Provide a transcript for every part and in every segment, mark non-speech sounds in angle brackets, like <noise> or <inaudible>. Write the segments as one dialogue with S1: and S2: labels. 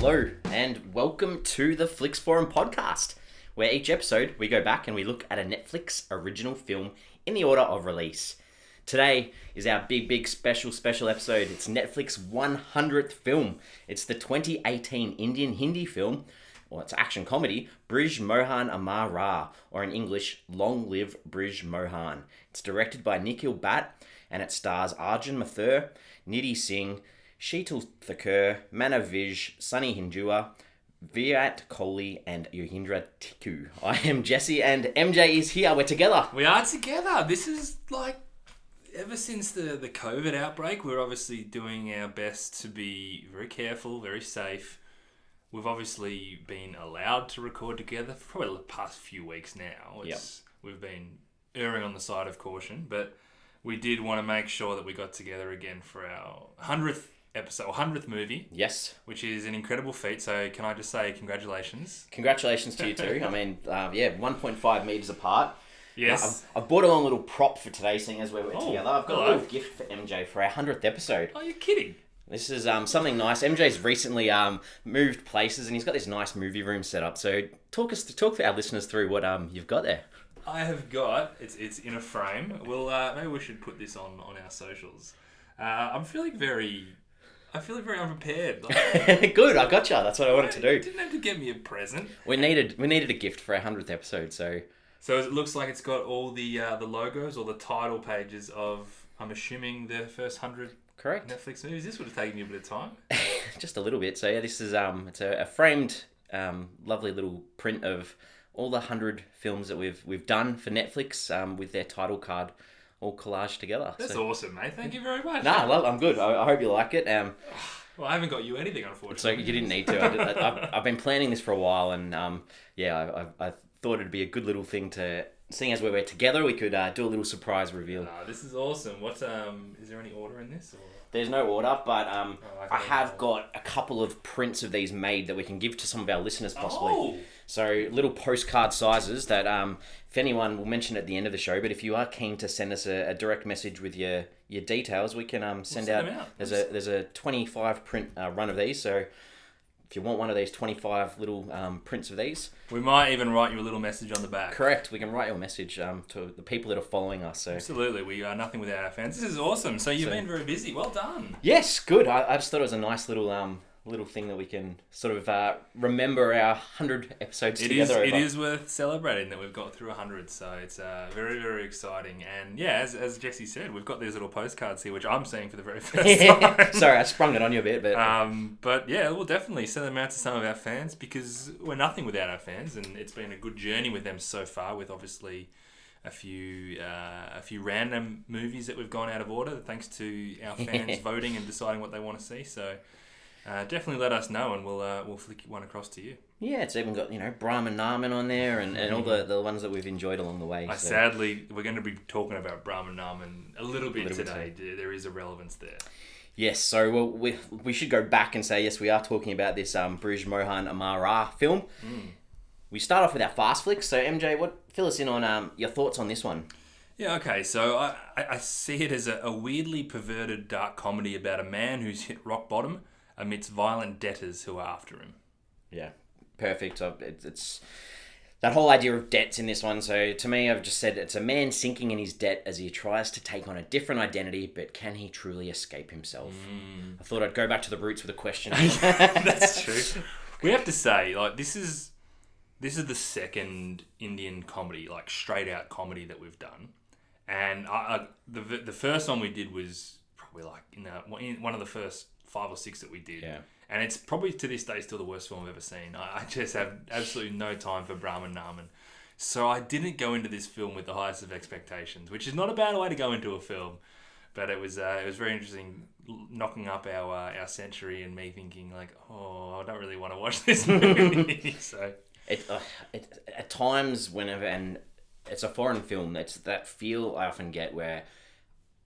S1: Hello, and welcome to the Flicks Forum podcast, where each episode we go back and we look at a Netflix original film in the order of release. Today is our big, big special, special episode. It's Netflix 100th film. It's the 2018 Indian Hindi film, or it's action comedy, Brij Mohan Amar Ra, or in English, Long Live Brij Mohan. It's directed by Nikhil Bhatt, and it stars Arjun Mathur, Nidhi Singh, Sheetal Thakur, Manav Vij, Sunny Hinduja, Virat Kohli, and Yogendra Tiku. I am Jesse, and MJ is here. We're together.
S2: We are together. This is like ever since the the COVID outbreak, we're obviously doing our best to be very careful, very safe. We've obviously been allowed to record together for probably the past few weeks now. It's, We've been erring on the side of caution, but we did want to make sure that we got together again for our hundredth episode, hundredth movie,
S1: Yes.
S2: which is an incredible feat. So can I just say congratulations?
S1: Congratulations to you too. I mean, uh, yeah, 1.5 meters apart.
S2: Yes.
S1: I've, I've bought a little prop for today, seeing as we're
S2: Oh,
S1: together. I've got
S2: hello.
S1: a little gift for MJ for our 100th episode.
S2: Oh, you're kidding.
S1: This is um, something nice. MJ's recently um, moved places and he's got this nice movie room set up. So talk us talk to our listeners through what um, you've got there.
S2: I have got it's it's in a frame. Well, uh, maybe we should put this on on our socials. Uh, I'm feeling very, I feel very unprepared. Like, <laughs>
S1: Good, I got you. That's what I wanted to
S2: You
S1: do.
S2: didn't have to get me a present.
S1: We needed we needed a gift for our 100th episode. So
S2: So it looks like it's got all the uh, the logos or the title pages of. I'm assuming the first hundred
S1: correct.
S2: Netflix movies. This would have taken you a bit of time. <laughs>
S1: just a little bit. So yeah, this is um, it's a, a framed, um, lovely little print of all the hundred films that we've we've done for Netflix, um, with their title card all collaged together.
S2: That's
S1: so,
S2: awesome, mate. Thank you very much.
S1: Nah, I love, I'm good. I, I hope you like it. Um,
S2: Well, I haven't got you anything, unfortunately.
S1: so you didn't need to. I, did- I, I've, I've been planning this for a while, and um, yeah, I, I, I thought it'd be a good little thing to, seeing as we were together, we could uh, do a little surprise reveal.
S2: Nah, this is awesome. What um, is there any order in this? Or?
S1: There's no order, but um,
S2: Oh,
S1: I
S2: okay.
S1: have got a couple of prints of these made that we can give to some of our listeners possibly.
S2: Oh,
S1: So little postcard sizes that um, if anyone will mention at the end of the show, but if you are keen to send us a, a direct message with your your details, we can um, send,
S2: send
S1: out,
S2: them out.
S1: There's a there's a 25 print uh, run of these. So if you want one of these 25 little um, prints of these,
S2: we might even write you a little message on the back.
S1: correct, we can write your message um, to the people that are following us. So
S2: Absolutely, we are nothing without our fans. This is awesome. So you've
S1: So-
S2: been very busy. Well done.
S1: yes, good. I, I just thought it was a nice little um, little thing that we can sort of uh, remember our 100 episodes
S2: It is.
S1: together.
S2: It
S1: over.
S2: is worth celebrating that we've got through hundred. So it's uh, very, very exciting. And yeah, as, as Jesse said, we've got these little postcards here, which I'm seeing for the very <laughs> first <laughs> time.
S1: Sorry, I sprung it on you a bit, but
S2: Um, but yeah, we'll definitely send them out to some of our fans because we're nothing without our fans, and it's been a good journey with them so far. With obviously a few uh, a few random movies that we've gone out of order thanks to our fans <laughs> voting and deciding what they want to see. So uh, definitely let us know, and we'll uh, we'll flick one across to you.
S1: Yeah, it's even got you know Brahman Naman on there and, and all the, the ones that we've enjoyed along the way.
S2: I
S1: so-
S2: sadly we're going to be talking about Brahman Naman a little bit
S1: little
S2: today. There- There is a relevance there.
S1: Yes, so well, we we should go back and say yes, we are talking about this um, Mohan Amara film. We start off with our fast flicks. So MJ, what fill us in on um, your thoughts on this one?
S2: Yeah, okay. So I, I I see it as a, a weirdly perverted dark comedy about a man who's hit rock bottom amidst violent debtors who are after him.
S1: Yeah, perfect. It's, it's that whole idea of debts in this one. So to me, I've just said it's a man sinking in his debt as he tries to take on a different identity, but can he truly escape himself? Hmm. I thought I'd go back to the roots with a question. <laughs> <laughs>
S2: That's true. We have to say, like, this is this is the second Indian comedy, like straight out comedy that we've done, and I, I, the the first one we did was probably like in, the, in one of the first five or six that we did.
S1: Yeah.
S2: And it's probably to this day still the worst film I've ever seen. I, I just have absolutely no time for Brahman Naman. So I didn't go into this film with the highest of expectations, which is not a bad way to go into a film. But it was uh, it was very interesting, knocking up our uh, our century and me thinking like, oh, I don't really want to watch <laughs> this movie. <laughs> so
S1: it, uh, it at times whenever and it's a foreign film that's that feel i often get where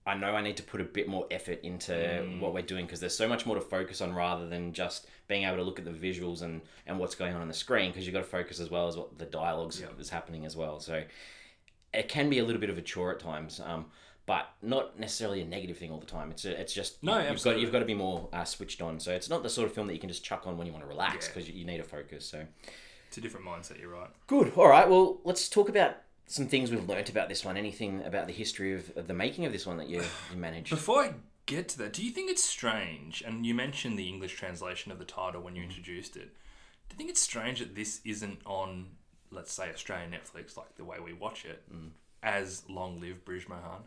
S1: i know i need to put a bit more effort into what we're doing because there's so much more to focus on rather than just being able to look at the visuals and and what's going on on the screen because you've got to focus as well as what the dialogues
S2: Yep.
S1: is happening as well so it can be a little bit of a chore at times um, but not necessarily a negative thing all the time. It's a, it's just
S2: No,
S1: you've got you've got to be more uh, switched on. So it's not the sort of film that you can just chuck on when you want to relax
S2: Yeah.
S1: because you, you need a focus. So
S2: It's a different mindset. You're right.
S1: good. All right. Well, let's talk about some things we've learnt about this one. Anything about the history of, of the making of this one that you you managed?
S2: Before I get to that, do you think it's strange? And you mentioned the English translation of the title when you
S1: Mm.
S2: introduced it. Do you think it's strange that this isn't on, let's say, Australian Netflix, like the way we watch it,
S1: Mm.
S2: as Long Live Brij Mohan?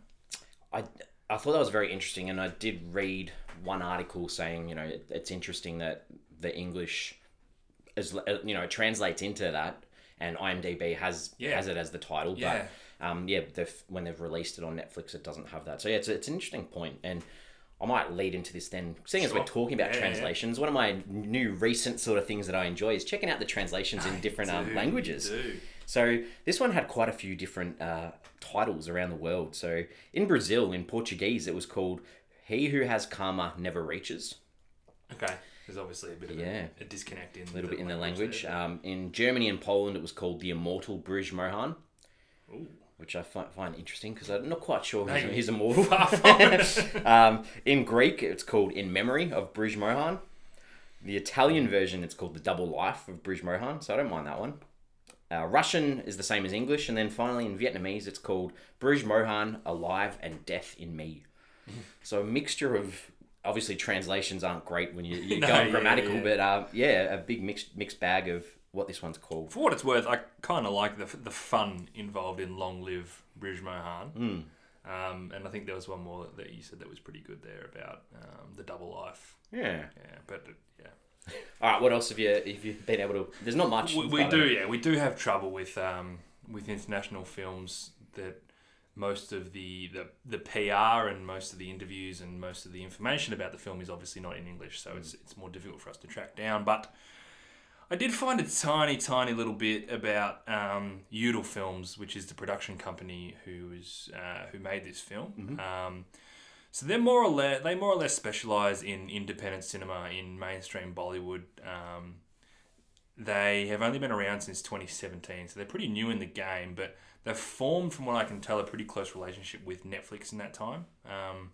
S1: I, I thought that was very interesting, and I did read one article saying, you know, it, it's interesting that the English, is uh, you know, translates into that, and IMDb has
S2: Yeah.
S1: has it as the title,
S2: Yeah.
S1: but um, yeah, they've, when they've released it on Netflix, it doesn't have that. So yeah, it's, it's an interesting point, and I might lead into this then. Seeing as we're talking about
S2: Yeah,
S1: translations, one of my new recent sort of things that I enjoy is checking out the translations in different um, languages. So this one had quite a few different uh, titles around the world. So in Brazil, in Portuguese, it was called "He Who Has Karma Never Reaches."
S2: Okay. There's obviously a bit of
S1: Yeah.
S2: a, a disconnect in
S1: A little bit in the language. Um, in Germany and Poland, it was called "The Immortal Brij Mohan,"
S2: Ooh.
S1: which I fi- find interesting because I'm not quite sure he's, he's immortal.
S2: far <laughs> from it.
S1: um, in Greek, it's called "In Memory of Brij Mohan." The Italian version, it's called "The Double Life of Brij Mohan," so I don't mind that one. Uh, Russian is the same as English, and then finally in Vietnamese, it's called Brij Mohan, Alive and Death in Me. <laughs> so a mixture of obviously translations aren't great when you, you're <laughs>
S2: No,
S1: going
S2: yeah,
S1: grammatical,
S2: yeah.
S1: but uh, yeah, a big mixed mixed bag of what this one's called.
S2: For what it's worth, I kind of like the, the fun involved in Long Live Brij Mohan.
S1: Hmm.
S2: Um, and I think there was one more that you said that was pretty good there about um, the double life.
S1: Yeah.
S2: Yeah, but uh, yeah, <laughs>
S1: All right. What else have you have you been able to? There's not much.
S2: we, we do. Yeah, we do have trouble with um, with international films that most of the, the the PR and most of the interviews and most of the information about the film is obviously not in English, so it's it's more difficult for us to track down. But I did find a tiny, tiny little bit about um, Udall Films, which is the production company who is uh, who made this film. Um, so they're more or less they more or less specialize in independent cinema in mainstream Bollywood. Um, they have only been around since 2017, so they're pretty new in the game, but they've formed, from what I can tell, a pretty close relationship with Netflix in that time. Um,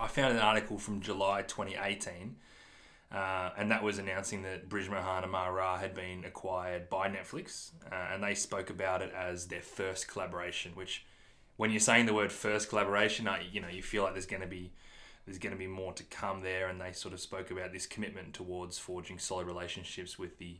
S2: I found an article from July 2018, uh, and that was announcing that Brij Mohan Amar had been acquired by Netflix, uh, and they spoke about it as their first collaboration. Which, when you're saying the word first collaboration, I, you know, you feel like there's going to be there's going to be more to come there, and they sort of spoke about this commitment towards forging solid relationships with the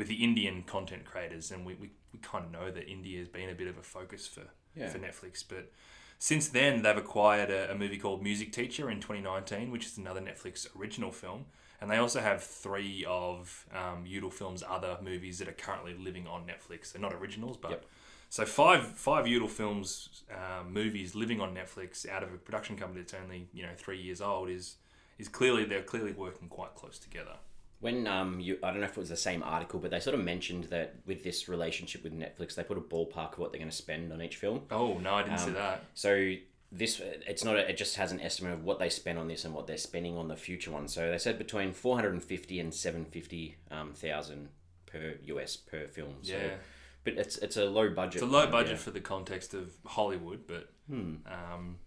S2: with the Indian content creators, and we, we, we kind of know that India has been a bit of a focus for
S1: Yeah.
S2: for Netflix, but since then they've acquired a, a movie called Music Teacher in 2019, which is another Netflix original film, and they also have three of um, Udall Films' other movies that are currently living on Netflix. They're not originals, but
S1: Yep.
S2: so five five Udall Films um, movies living on Netflix out of a production company that's only you know three years old is is clearly they're clearly working quite close together.
S1: When um you I don't know if it was the same article, but they sort of mentioned that with this relationship with Netflix, they put a ballpark of what they're going to spend on each film.
S2: Oh no, I didn't see
S1: Um,
S2: that.
S1: So this it's not a, it just has an estimate of what they spent on this and what they're spending on the future one. So they said between 450 and 750 um, thousand per US per film. So,
S2: Yeah.
S1: But it's it's a low budget.
S2: It's a low
S1: one,
S2: budget
S1: yeah.
S2: for the context of Hollywood, but
S1: Hmm.
S2: um,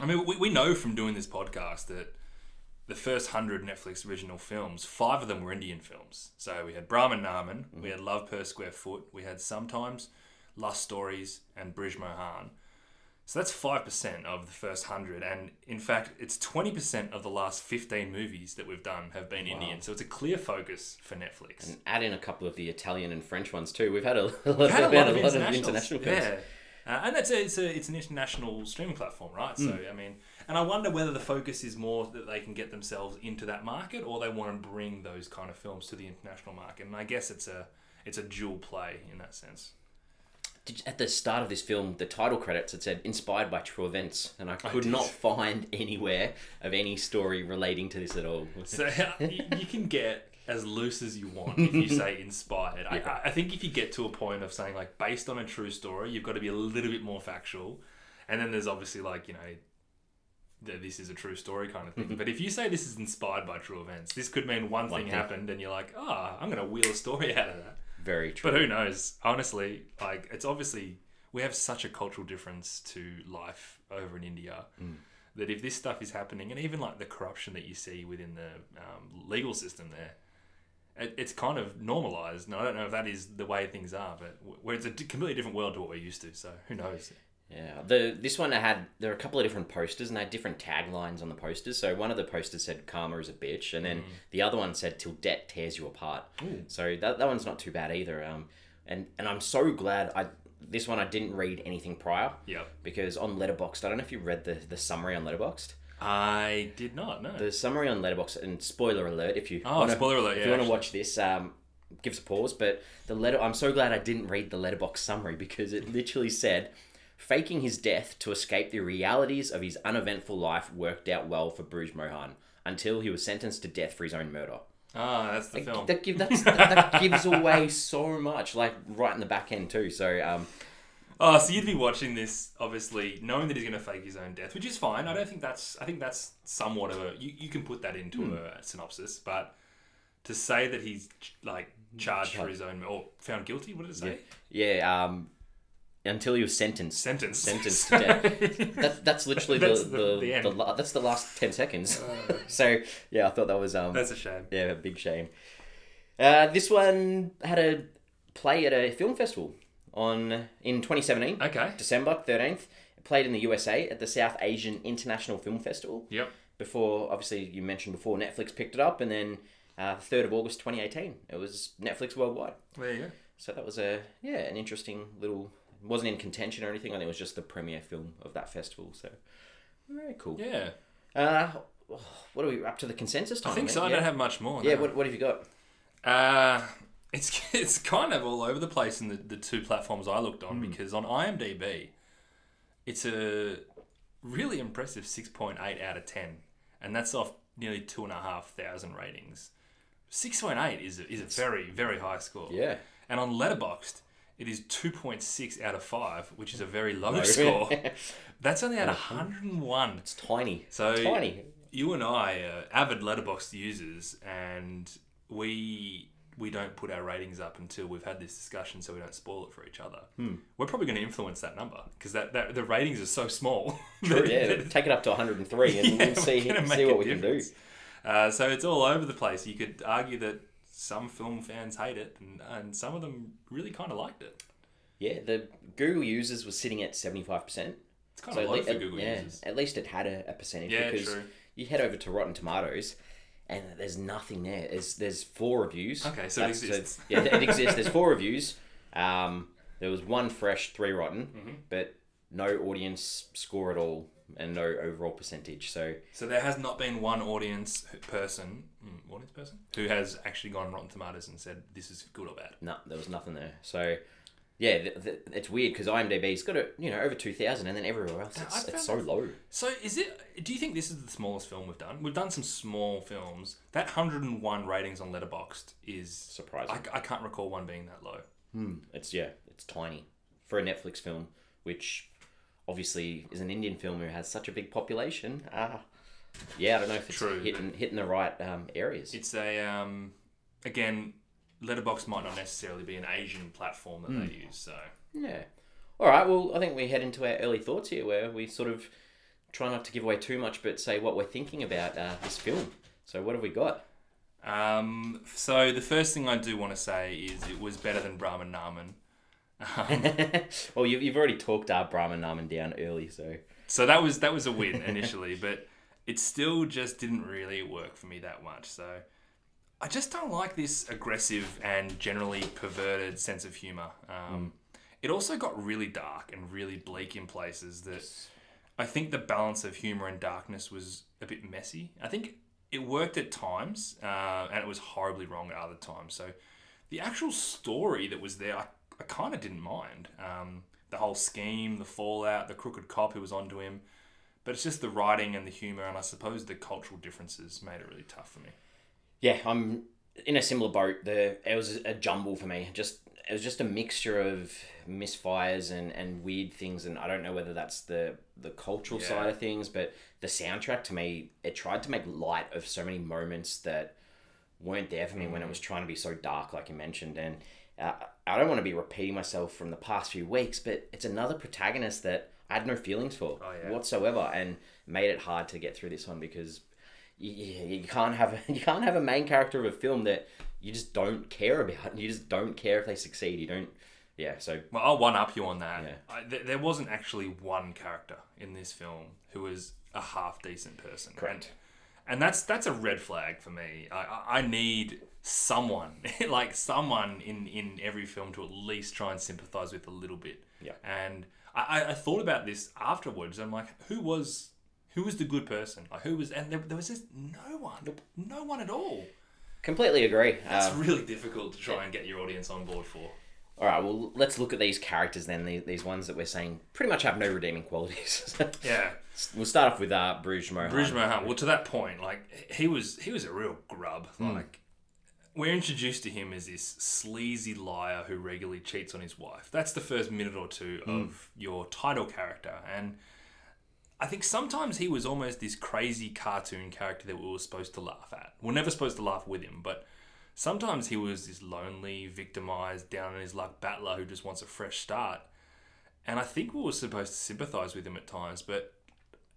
S2: I mean, we, we know from doing this podcast that the first hundred Netflix original films, five of them were Indian films. So we had Brahman Naman, we had Love Per Square Foot, we had Sometimes, Lust Stories, and Brij Mohan. So that's five percent of the first hundred, and in fact, it's twenty percent of the last fifteen movies that we've done have been Indian. So it's a clear focus for Netflix.
S1: And add in a couple of the Italian and French ones too. We've had a, lot, <laughs>
S2: We've had a
S1: of,
S2: lot of
S1: a lot of international films.
S2: Yeah. Uh, and that's a, it's a it's an international streaming platform, right? So
S1: Hmm.
S2: I mean, and I wonder whether the focus is more that they can get themselves into that market, or they want to bring those kind of films to the international market. And I guess it's a it's a dual play in that sense.
S1: At the start of this film, the title credits it said inspired by true events, and I could
S2: did.
S1: not find <laughs> anywhere of any story relating to this at all.
S2: So uh, you, you can get as loose as you want if you say <laughs> inspired. I, I- I think if you get to a point of saying like based on a true story, you've got to be a little bit more factual. And then there's obviously like you know that this is a true story kind of thing. but if you say this is inspired by true events, this could mean one,
S1: One
S2: thing,
S1: thing.
S2: happened, and you're like, oh, I'm gonna wheel a story <laughs> out of that.
S1: Very true.
S2: But who knows? Honestly, like it's obviously we have such a cultural difference to life over in India
S1: Mm.
S2: that if this stuff is happening, and even like the corruption that you see within the um, legal system there, it, it's kind of normalized. And I don't know if that is the way things are, but where it's a completely different world to what we're used to. So who knows?
S1: Yeah, the this one had there were a couple of different posters and they had different taglines on the posters. So one of the posters said "Karma is a bitch," and then the other one said "Till debt tears you apart."
S2: Ooh.
S1: So that, that one's not too bad either. Um, and and I'm so glad I this one I didn't read anything prior
S2: Yep.
S1: because on Letterboxd I don't know if you read the the summary on Letterboxd.
S2: I did not know.
S1: The summary on Letterboxd and spoiler alert if you
S2: Oh,
S1: wanna,
S2: spoiler alert,
S1: if
S2: yeah,
S1: you want to watch this um give us a pause but the letter I'm so glad I didn't read the Letterboxd summary because it literally said faking his death to escape the realities of his uneventful life worked out well for Bruce Mohan until he was sentenced to death for his own murder.
S2: Ah, that's the film.
S1: That, give, that's, that, <laughs> that gives away so much, like right in the back end too. So um,
S2: Oh, so you'd be watching this, obviously, knowing that he's going to fake his own death, which is fine. I don't think that's. I think that's somewhat of a. You, you can put that into
S1: Hmm.
S2: a synopsis, but to say that he's like charged for his own or found guilty, what did it say?
S1: yeah, um, until was sentenced.
S2: Sentenced.
S1: Sentenced to death. <laughs> That, that's literally
S2: That's
S1: the,
S2: the-
S1: the,
S2: the
S1: the,
S2: end. Uh.
S1: la- that's the last ten seconds. <laughs> so yeah, I thought that was um
S2: That's a shame.
S1: yeah a big shame. Uh, this one had a play at a film festival on in 2017,
S2: Okay.
S1: December 13th. It played in the USA at the South Asian International Film Festival.
S2: Yep.
S1: Before, obviously, you mentioned before Netflix picked it up, and then uh, 3rd of August 2018, it was Netflix worldwide.
S2: There you go.
S1: So that was a yeah an interesting little. Wasn't in contention or anything. I think it was just the premiere film of that festival. So very cool.
S2: Yeah.
S1: Uh, what are we up to the consensus time?
S2: I think so. I
S1: Yeah,
S2: don't have much more.
S1: yeah
S2: no.
S1: what, what have you got?
S2: Uh, it's <laughs> it's kind of all over the place in the, the two platforms I looked on because on IMDb, it's a really impressive six point eight out of ten, and that's off nearly two and a half thousand ratings. Six point eight is a, is a very very high score.
S1: Yeah.
S2: And on Letterboxd, it is two point six out of five, which is a very low
S1: Low.
S2: score. <laughs> That's only at hundred and one.
S1: It's tiny.
S2: So
S1: Tiny.
S2: you and I are avid Letterboxd users, and we we don't put our ratings up until we've had this discussion, so we don't spoil it for each other.
S1: Hmm.
S2: We're probably going to influence that number because that, that the ratings are so small. <laughs>
S1: True, yeah, <laughs> take it up to 103 and
S2: Yeah,
S1: we'll see, see what we can do.
S2: Uh, so it's all over the place. You could argue that some film fans hate it, and, and some of them really kind of liked it.
S1: Yeah, the Google users were sitting at 75%.
S2: It's kind
S1: So
S2: of
S1: at,
S2: low
S1: le-
S2: for Google
S1: yeah,
S2: users.
S1: at least it had a, a percentage
S2: Yeah,
S1: because
S2: true.
S1: you head over to Rotten Tomatoes and there's nothing there. There's there's four reviews.
S2: Okay, so it exists.
S1: yeah, it <laughs> exists. There's four reviews. Um, there was one fresh, three rotten,
S2: Mm-hmm.
S1: but no audience score at all and no overall percentage. So
S2: So there has not been one audience person, mm, audience person, who has actually gone Rotten Tomatoes and said this is good or bad.
S1: no, there was nothing there. So yeah, th- th- it's weird because IMDb's got a you know over two thousand, and then everywhere else it's, it's so low.
S2: So is it? Do you think this is the smallest film we've done? We've done some small films. That hundred and one ratings on Letterboxd is
S1: Surprising.
S2: I, I can't recall one being that low. Hmm.
S1: It's yeah, it's tiny for a Netflix film, which obviously is an Indian film who has such a big population. Ah, yeah, I don't know if it's
S2: True.
S1: hitting hitting the right um, areas.
S2: It's a um, again, Letterboxd might not necessarily be an Asian platform that they use. So
S1: Yeah. All right. Well, I think we head into our early thoughts here, where we sort of try not to give away too much, but say what we're thinking about uh, this film. So, what have we got?
S2: um, so the first thing I do want to say is it was better than Brahman Naman. Um, <laughs>
S1: well, you've, you've already talked uh, Brahman Naman down early, so
S2: So that was that was a win initially, but it still just didn't really work for me that much. So I just don't like this aggressive and generally perverted sense of humor. Um, It also got really dark and really bleak in places that I think the balance of humor and darkness was a bit messy. I think it worked at times, uh, and it was horribly wrong at other times. So the actual story that was there, I, I kind of didn't mind. Um, the whole scheme, the fallout, the crooked cop who was onto him. But it's just the writing and the humor, and I suppose the cultural differences made it really tough for me.
S1: yeah, I'm in a similar boat. The it was a jumble for me. Just it was just a mixture of misfires and, and weird things, and I don't know whether that's the the cultural
S2: Yeah.
S1: side of things, but the soundtrack to me, it tried to make light of so many moments that weren't there for me when it was trying to be so dark, like you mentioned, and uh, I don't want to be repeating myself from the past few weeks, but it's another protagonist that I had no feelings for
S2: Oh, yeah.
S1: whatsoever, and made it hard to get through this one because you, you can't have a, <laughs> you can't have a main character of a film that you just don't care about. You just don't care if they succeed. You don't. Yeah. So
S2: Well, I'll one up you on that.
S1: Yeah.
S2: I, th- there wasn't actually one character in this film who was a half decent person.
S1: Correct.
S2: And, and that's that's a red flag for me. I, I, I need someone, <laughs> like someone in, in every film to at least try and sympathize with a little bit.
S1: Yeah.
S2: And I, I- thought about this afterwards. I'm like, who was who was the good person? Like who was? And there, there was just no one. No one at all.
S1: completely agree.
S2: That's
S1: Um,
S2: really difficult to try and get your audience on board for.
S1: all right. Well, let's look at these characters then. These, these ones that we're saying pretty much have no redeeming qualities. <laughs>
S2: Yeah.
S1: we'll start off with uh, Bruges Mohan.
S2: Bruce Mohan. Well, to that point, like he was, he was a real grub. Like we're introduced to him as this sleazy liar who regularly cheats on his wife. That's the first minute or two hmm. of your title character, and I think sometimes he was almost this crazy cartoon character that we were supposed to laugh at. We're never supposed to laugh with him, but sometimes he was this lonely, victimized, down on his luck battler who just wants a fresh start. And I think we were supposed to sympathize with him at times, but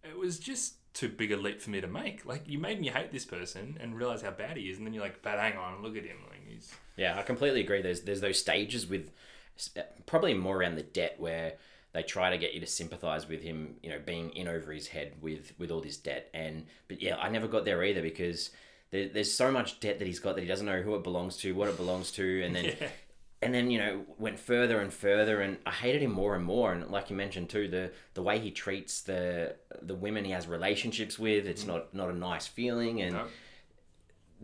S2: it was just too big a leap for me to make. Like you made me hate this person and realize how bad he is, and then you're like, "But hang on, look at him. Like he's
S1: Yeah, I completely agree. There's there's those stages with uh, probably more around the debt where they try to get you to sympathize with him, you know, being in over his head with with all this debt. And but yeah, I never got there either because there, there's so much debt that he's got that he doesn't know who it belongs to, what it belongs to, and then. <laughs>
S2: Yeah.
S1: And then you know went further and further, and I hated him more and more. And like you mentioned too, the the way he treats the the women he has relationships with, it's not not a nice feeling. And
S2: No.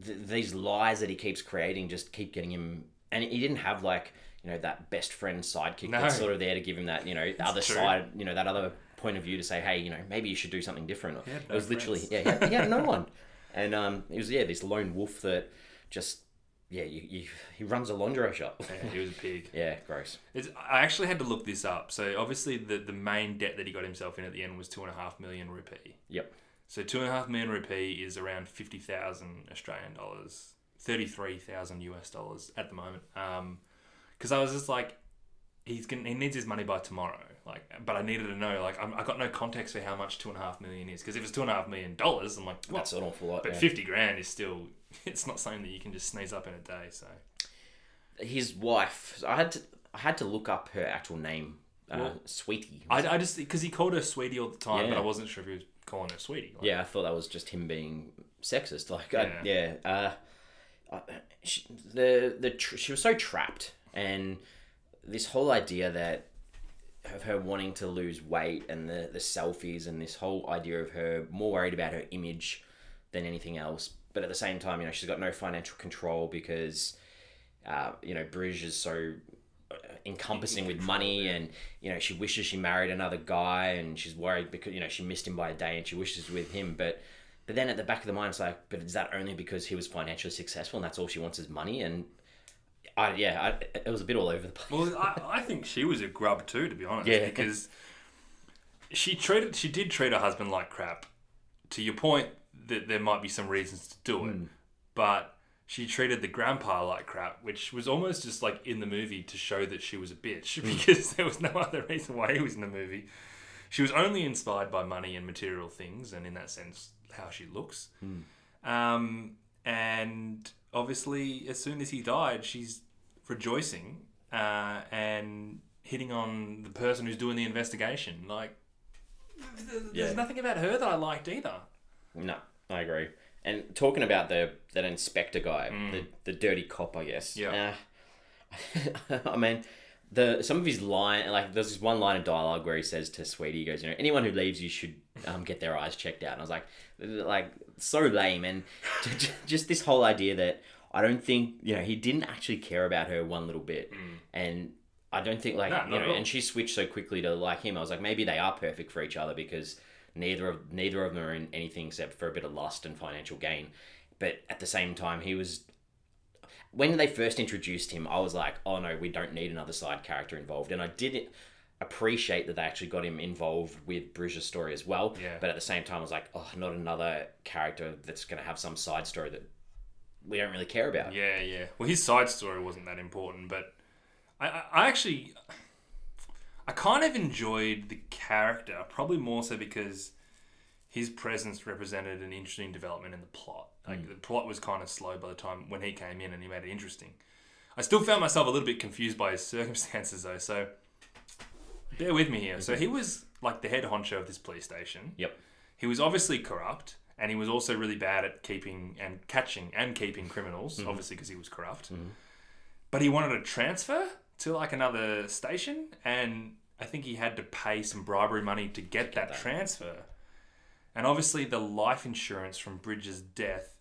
S1: th- these lies that he keeps creating just keep getting him and he didn't have like you know that best friend sidekick
S2: No.
S1: that's sort of there to give him that you know other
S2: true.
S1: side you know that other point of view to say hey you know maybe you should do something different
S2: had
S1: it
S2: no
S1: was literally
S2: friends.
S1: yeah he had, he had no <laughs> one and um he was yeah this lone wolf that just yeah you, you he runs a lingerie shop
S2: yeah, he was a pig. <laughs>
S1: yeah gross
S2: It's, I actually had to look this up. So obviously the the main debt that he got himself in at the end was two and a half million rupee.
S1: yep
S2: So two and a half million rupee is around fifty thousand Australian dollars, thirty three thousand US dollars at the moment. Um, because I was just like, he's gonna he needs his money by tomorrow. Like, but I needed to know. Like, I'm, I got no context for how much two and a half million is. Because if it's two and a half million dollars, I'm like, well,
S1: that's an awful lot
S2: but
S1: yeah.
S2: fifty grand is still. <laughs> It's not something that you can just sneeze up in a day. So
S1: his wife I had to I had to look up her actual name uh,
S2: Well,
S1: sweetie
S2: I, I just because he called her sweetie all the time, but I wasn't sure if he was calling her sweetie. Like,
S1: Yeah, I thought that was just him being sexist. Like, I, yeah, uh, uh, she, the the tr- she was so trapped, and this whole idea that of her wanting to lose weight and the the selfies and this whole idea of her more worried about her image than anything else. But at the same time, you know, she's got no financial control because, uh, you know, Bruges is so encompassing with money and you know she wishes she married another guy and she's worried because you know she missed him by a day and she wishes with him but but then at the back of the mind it's like but is that only because he was financially successful and that's all she wants is money and I yeah I, it was a bit all over the place
S2: Well, I, <laughs> I think she was a grub too, to be honest.
S1: Yeah.
S2: Because she treated, she did treat her husband like crap. To your point, that there might be some reasons to do it, but she treated the grandpa like crap, which was almost just like in the movie to show that she was a bitch <laughs> because there was no other reason why he was in the movie. She was only inspired by money and material things, and in that sense, how she looks. Um, and obviously, as soon as he died, she's rejoicing uh, and hitting on the person who's doing the investigation. Like, th- th- there's
S1: Yeah.
S2: nothing about her that I liked either.
S1: no I agree. And talking about the that inspector guy the the dirty cop I guess.
S2: Yeah.
S1: uh, <laughs> I mean the some of his line like there's this one line of dialogue where he says to Sweetie he goes you know anyone who leaves you should um, get their eyes checked out. And I was like like so lame. And <laughs> just this whole idea that I don't think you know he didn't actually care about her one little bit. And I don't think like
S2: No,
S1: you know and she switched so quickly to like him. I was like maybe they are perfect for each other because neither of neither of them are in anything except for a bit of lust and financial gain but at the same time he was when they first introduced him, I was like, oh no, we don't need another side character involved. And I didn't appreciate that they actually got him involved with Bruges' story as well.
S2: Yeah.
S1: But at the same time, I was like, oh, not another character that's going to have some side story that we don't really care about.
S2: Yeah, yeah. Well, his side story wasn't that important, but I, I, I actually, I kind of enjoyed the character, probably more so because his presence represented an interesting development in the plot. Like hmm. the plot was kind of slow by the time when he came in and he made it interesting. I still found myself a little bit confused by his <laughs> circumstances though, so bear with me here. So he was like the head honcho of this police station.
S1: Yep.
S2: He was obviously corrupt, and he was also really bad at keeping and catching and keeping criminals, mm-hmm. obviously because he was corrupt. Mm-hmm. But he wanted to transfer to like another station, and I think he had to pay some bribery money to get that,
S1: that.
S2: transfer. And obviously, the life insurance from Bridges' death,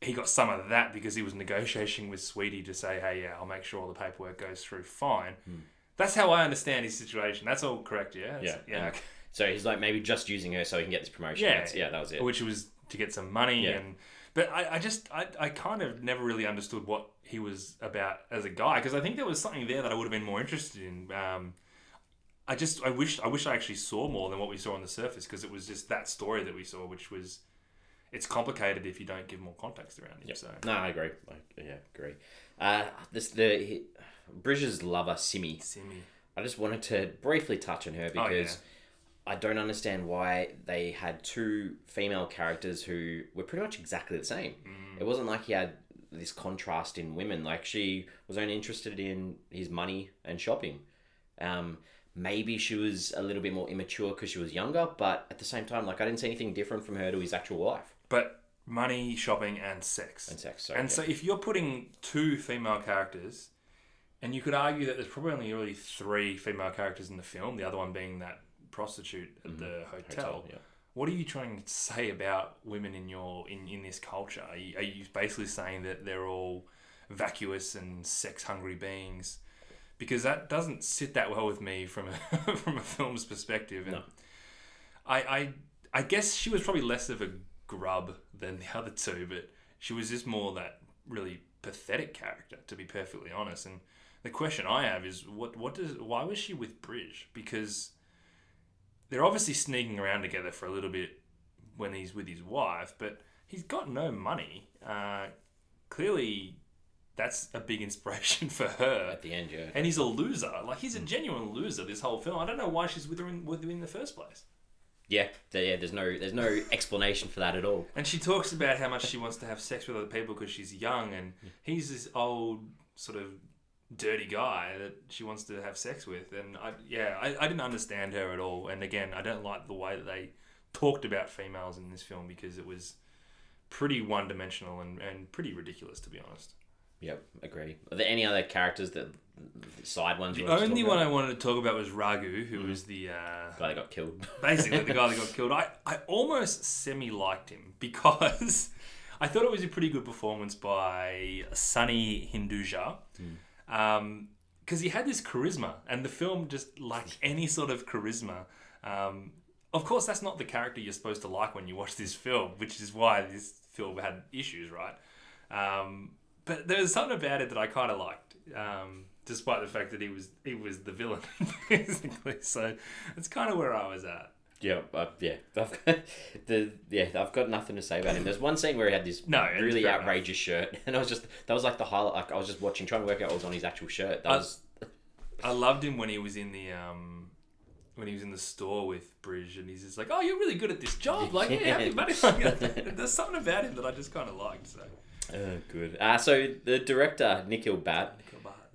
S2: he got some of that because he was negotiating with Sweetie to say, "Hey, yeah, I'll make sure all the paperwork goes through fine." Hmm. That's how I understand his situation. That's all correct, yeah. That's-
S1: Yeah.
S2: yeah. okay.
S1: So he's like maybe just using her so he can get this promotion.
S2: Yeah.
S1: That's- yeah, that was it.
S2: which was to get some money
S1: Yeah.
S2: and but I, I just I, I kind of never really understood what he was about as a guy because I think there was something there that I would have been more interested in. Um, I just I wish I wish I actually saw more than what we saw on the surface because it was just that story that we saw, which was it's complicated if you don't give more context around it. So
S1: No, I agree. I, yeah, agree. Uh, this the he, Bridges' lover Simi.
S2: Simi,
S1: I just wanted to briefly touch on her
S2: Oh,
S1: because I don't understand why they had two female characters who were pretty much exactly the same.
S2: Mm.
S1: It wasn't like he had this contrast in women. Like she was only interested in his money and shopping. Um, maybe she was a little bit more immature because she was younger, but at the same time, like I didn't see anything different from her to his actual wife
S2: but money, shopping, and sex.
S1: and sex. So,
S2: and
S1: yeah.
S2: so if you're putting two female characters, and you could argue that there's probably only really three female characters in the film, the other one being that prostitute at the hotel.
S1: Mm-hmm. Hotel, yeah.
S2: What are you trying to say about women in your in, in this culture? Are you, are you basically saying that they're all vacuous and sex hungry beings? Because that doesn't sit that well with me from a <laughs> from a film's perspective. And
S1: No.
S2: I, I I guess she was probably less of a grub than the <laughs> other two, but she was just more that really pathetic character, to be perfectly honest. And the question I have is, what what does why was she with Bridge? Because they're obviously sneaking around together for a little bit when he's with his wife, but he's got no money. Uh, clearly, that's a big inspiration <laughs> for her.
S1: at the end, yeah.
S2: And he's a loser. Like he's a genuine loser. This whole film. I don't know why she's with him with him in the first place.
S1: Yeah, yeah. There's no, there's no <laughs> explanation for that at all.
S2: And she talks about how much she wants to have sex with other people because she's young, and he's this old sort of dirty guy that she wants to have sex with. And I, yeah, I, I didn't understand her at all. And again, I don't like the way that they talked about females in this film because it was pretty one dimensional and, and pretty ridiculous, to be honest.
S1: Yep, agree. Are there any other characters that side ones?
S2: The
S1: you want to
S2: only one
S1: about?
S2: I wanted to talk about was Ragu, who was the. Uh,
S1: guy that got killed. <laughs>
S2: basically the guy that got killed. I, I almost semi liked him <laughs> because I thought it was a pretty good performance by Sunny Hinduja. Because he had this charisma, and the film just lacked <laughs> any sort of charisma. Um, of course, that's not the character you're supposed to like when you watch this film, which is why this film had issues, right? Um, but there was something about it that I kind of liked, um, despite the fact that he was he was the villain, <laughs> basically. So that's kind of where I was at.
S1: Yeah, uh, yeah. <laughs> I've got, the yeah, I've got nothing to say about him. There's one scene where he had this
S2: No,
S1: really
S2: fair enough.
S1: outrageous shirt, <laughs> and I was just that was like the highlight. Like I was just watching, trying to work out what was on his actual shirt. That
S2: I-
S1: was
S2: I loved him when he was in the um when he was in the store with Bridge and he's just like, Oh, you're really good at this job. <laughs> Like, yeah. Like, there's something about him that I just kinda liked, so
S1: uh, good. Uh, so the director Nikhil Bhatt,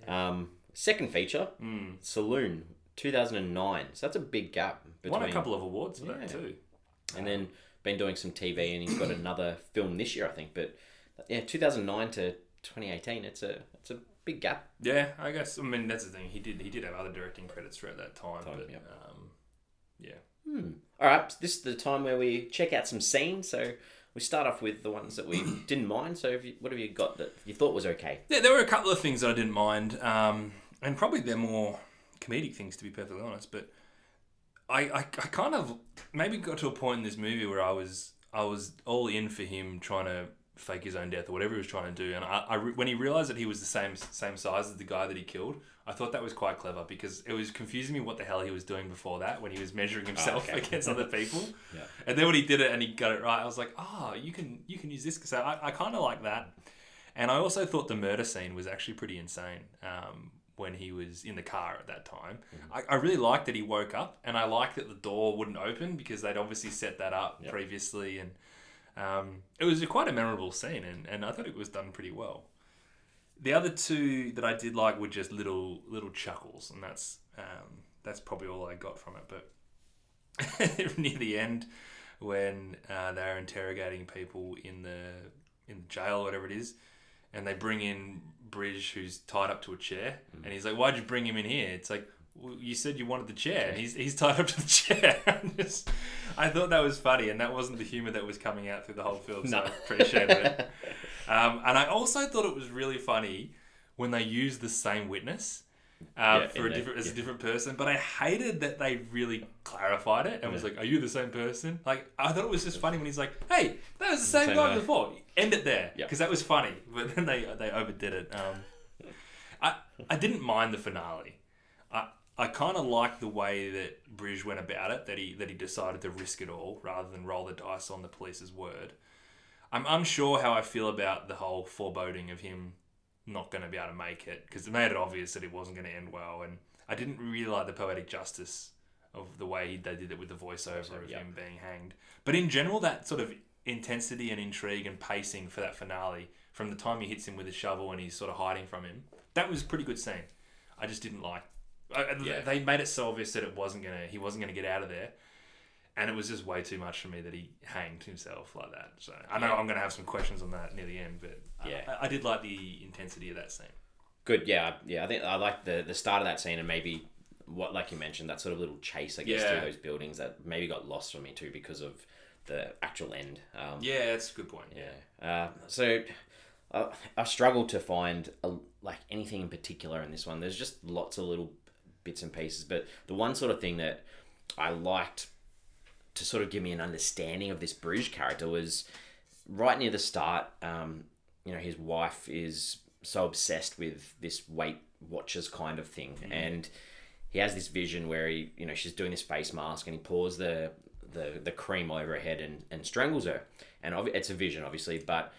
S2: yeah.
S1: um, second feature,
S2: Mm.
S1: Saloon, 2009. So that's a big gap between.
S2: Won a couple of awards for
S1: Yeah.
S2: that too.
S1: and then been doing some TV, and he's got another film this year, I think. But yeah, 2009 to 2018. It's a it's a big gap.
S2: Yeah, I guess I mean that's the thing. He did he did have other directing credits throughout that time,
S1: Time,
S2: but
S1: yeah.
S2: um yeah.
S1: Hmm. All right, this is the time where we check out some scenes. So we start off with the ones that we <coughs> didn't mind. So you, what have you got that you thought was okay?
S2: Yeah, there were a couple of things that I didn't mind, um, and probably they're more comedic things to be perfectly honest. But I, I, I kind of maybe got to a point in this movie where I was I was all in for him trying to fake his own death or whatever he was trying to do, and I, I re- when he realized that he was the same same size as the guy that he killed, I thought that was quite clever because it was confusing me what the hell he was doing before that when he was measuring himself
S1: okay.
S2: against other <laughs> people.
S1: Yeah.
S2: And then when he did it and he got it right, I was like, oh, you can you can use this. So I, I kind of like that. And I also thought the murder scene was actually pretty insane um, when he was in the car at that time. I, I really liked that he woke up, and I liked that the door wouldn't open because they'd obviously set that up
S1: Yep.
S2: previously. And um, it was quite a memorable scene, and, and I thought it was done pretty well. The other two that I did like were just little little chuckles, and that's um, that's probably all I got from it. But <laughs> near the end, when uh, they're interrogating people in the in the jail or whatever it is, and they bring in Bridge, who's tied up to a chair, and he's like, "Why'd you bring him in here?" It's like. Well, you said you wanted the chair, and he's, he's tied up to the <laughs> chair. Just- I thought that was funny, and that wasn't the humor that was coming out through the whole film. So
S1: No.
S2: I appreciated it. <laughs> Um, and I also thought it was really funny when they used the same witness uh,
S1: Yeah,
S2: for a
S1: the-
S2: different as a different person. But I hated that they really clarified it and was like, "Are you the same person?" Like I thought it was just funny when he's like, "Hey, that was the same,
S1: same
S2: guy
S1: guy."
S2: before." End it there
S1: Yeah.
S2: because that was funny. But then they they overdid it. Um, I I didn't mind the finale. I I kind of liked the way that Bridge went about it. That he that he decided to risk it all rather than roll the dice on the police's word. I'm unsure how I feel about the whole foreboding of him not going to be able to make it because it made it obvious that it wasn't going to end well, and I didn't really like the poetic justice of the way they did it with the voiceover of
S1: yeah.
S2: him being hanged. But in general, that sort of intensity and intrigue and pacing for that finale, from the time he hits him with a shovel and he's sort of hiding from him, that was a pretty good scene. I just didn't like. I-
S1: Yeah.
S2: They made it so obvious that it wasn't gonna, he wasn't gonna get out of there, and it was just way too much for me that he hanged himself like that. So I know
S1: Yeah.
S2: I'm gonna have some questions on that near the end, but I-
S1: Yeah.
S2: I, I did like the intensity of that scene.
S1: Good, yeah, I- yeah. I think I like the the start of that scene and maybe what, like you mentioned, that sort of little chase, I guess,
S2: Yeah.
S1: through those buildings that maybe got lost for me too because of the actual end. Um,
S2: Yeah, that's a good point.
S1: Yeah. Uh, so I, I struggled to find a, like anything in particular in this one. There's just lots of little bits and pieces, but the one sort of thing that I liked to sort of give me an understanding of this Bruges character was right near the start. Um, you know, his wife is so obsessed with this Weight Watchers kind of thing, and he has this vision where he, you know, she's doing this face mask and he pours the the, the cream over her head and, and strangles her. And it's a vision, obviously, but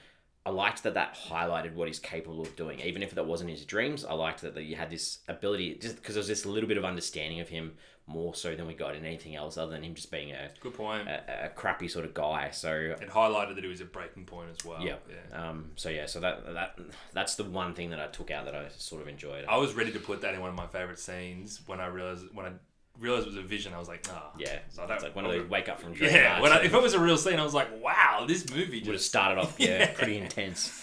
S1: I liked that that highlighted what he's capable of doing. Even if that wasn't his dreams, I liked that, that you had this ability, just because there was this little bit of understanding of him more so than we got in anything else, other than him just being a,
S2: Good point.
S1: a, a crappy sort of guy. So
S2: it highlighted that it was a breaking point as well.
S1: yeah,
S2: yeah.
S1: Um, so yeah, so that that that's the one thing that I took out that I sort of enjoyed.
S2: I was ready to put that in one of my favorite scenes when I realized when I realized it was a vision. I was like, oh
S1: yeah,
S2: So
S1: it's
S2: that-
S1: like when those wake up from dream.
S2: Yeah, when I, if it was a real scene, I was like, wow, this movie
S1: would have started off yeah, <laughs>
S2: Yeah.
S1: pretty intense.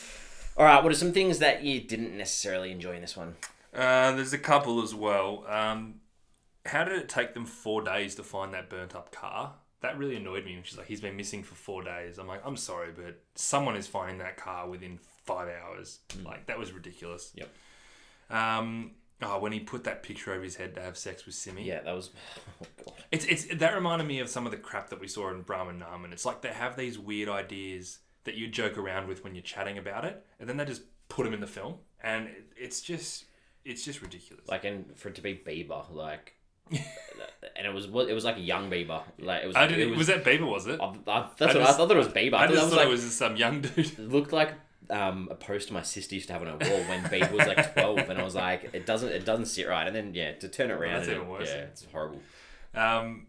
S1: All right, what are some things that you didn't necessarily enjoy in this one?
S2: Uh, there's a couple as well. Um, how did it take them four days to find that burnt up car? That really annoyed me. She's like, he's been missing for four days. I'm like, I'm sorry, but someone is finding that car within five hours. Like, that was ridiculous.
S1: Yep.
S2: Um, oh, when he put that picture over his head to have sex with Simi.
S1: Yeah, that was. <laughs> Oh god.
S2: It's it's that reminded me of some of the crap that we saw in Brahman Nam, and it's like they have these weird ideas that you joke around with when you're chatting about it, and then they just put them in the film, and it's just it's just ridiculous.
S1: Like, and for it to be Bieber, like, and it was it was like a young Bieber. Like it was.
S2: I didn't.
S1: it
S2: was, that Bieber? Was it?
S1: I, I, that's
S2: I
S1: what I thought. It was Bieber. I,
S2: I
S1: thought
S2: just
S1: was
S2: thought
S1: like
S2: it was some young dude. <laughs>
S1: looked like um, a poster my sister used to have on her wall when Bieber was like <laughs> twelve, and I was like, it doesn't it doesn't sit right. And then yeah, to turn it around,
S2: that's even worse.
S1: Yeah, it's horrible.
S2: Um,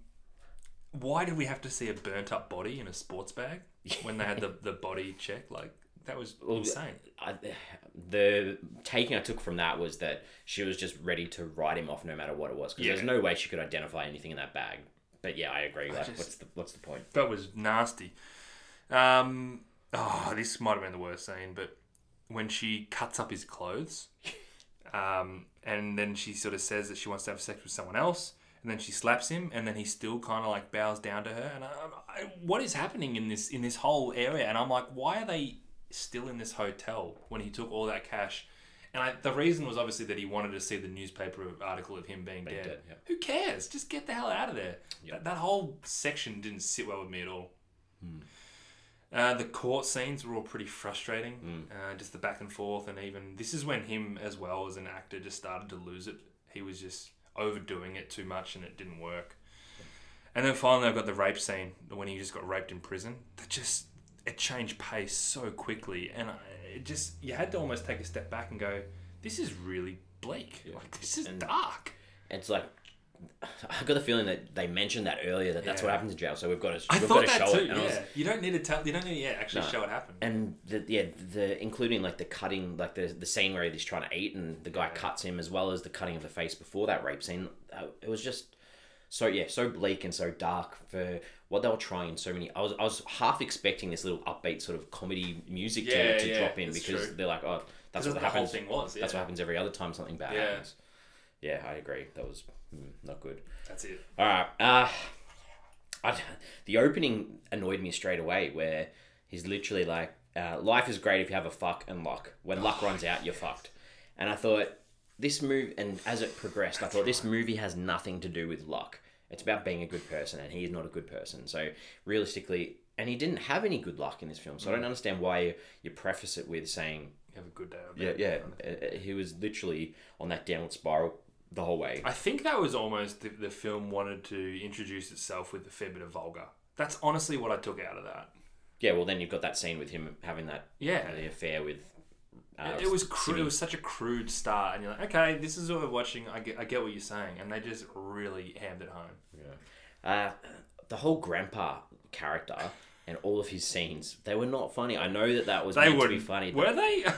S2: why did we have to see a burnt up body in a sports bag when they had the, the body check? Like that was
S1: Well,
S2: insane.
S1: I, the taking I took from that was that she was just ready to write him off no matter what it was because
S2: Yeah.
S1: there's no way she could identify anything in that bag. But yeah, I agree. Like,
S2: just-
S1: what's the what's the point?
S2: That was nasty. Um, oh, this might have been the worst scene, but when she cuts up his clothes, <laughs> um, and then she sort of says that she wants to have sex with someone else, and then she slaps him, and then he still kind of like bows down to her. And I, I, what is happening in this in this whole area? And I'm like, why are they still in this hotel when he took all that cash? And I, the reason was obviously that he wanted to see the newspaper article of him being, dead.
S1: dead, yeah.
S2: Who cares? Just get the hell out of there. That, that whole section didn't sit well with me at all. Uh, the court scenes were all pretty frustrating. Uh, just the back and forth, and even this is when him as well as an actor just started to lose it. He was just overdoing it too much, and it didn't work. And then finally, I've got the rape scene when he just got raped in prison. That just it changed pace so quickly, and I, it just you had to almost take a step back and go, "This is really bleak. Like this is
S1: And-
S2: dark."
S1: It's like <sighs> I got the feeling that they mentioned that earlier that that's what happened in jail. So we've got to
S2: I
S1: we've got to show
S2: too.
S1: it. And
S2: yeah,
S1: was-
S2: you don't need to tell. You don't need to yeah actually
S1: No.
S2: show it happen.
S1: and the yeah the including like the cutting like the the scene where he's trying to eat and the guy
S2: Yeah.
S1: cuts him as well as the cutting of the face before that rape scene uh, it was just so yeah so bleak and so dark for what they were trying so many I was I was half expecting this little upbeat sort of comedy music
S2: Yeah,
S1: to, to
S2: yeah,
S1: drop in because
S2: true.
S1: they're like oh that's what
S2: the whole
S1: happens
S2: thing was. Yeah.
S1: that's what happens every other time something bad
S2: Yeah.
S1: happens yeah I agree that was mm, not good
S2: That's it.
S1: all right. Uh, I, the opening annoyed me straight away, where he's literally like, uh, "Life is great if you have a fuck and luck. When luck <sighs> runs out, you're fucked." And I thought this movie, and as it progressed, I thought this movie has nothing to do with luck. It's about being a good person, and he is not a good person. So realistically, and he didn't have any good luck in this film. So I don't understand why you, you preface it with saying,
S2: have a good day.
S1: "Yeah, yeah." uh, uh, He was literally on that downward spiral the whole way.
S2: I think that was almost the, the film wanted to introduce itself with a fair bit of vulgar. That's honestly what I took out of that.
S1: Yeah, well, then you've got that scene with him having that
S2: Yeah.
S1: the affair with. Uh,
S2: it was crude. It was such a crude start, and you're like, okay, this is what we're watching. I get, I get what you're saying, and they just really hammed it home.
S1: Uh, the whole grandpa character and all of his scenes, they were not funny. I know that that was
S2: They
S1: meant to be funny.
S2: Were they? <laughs>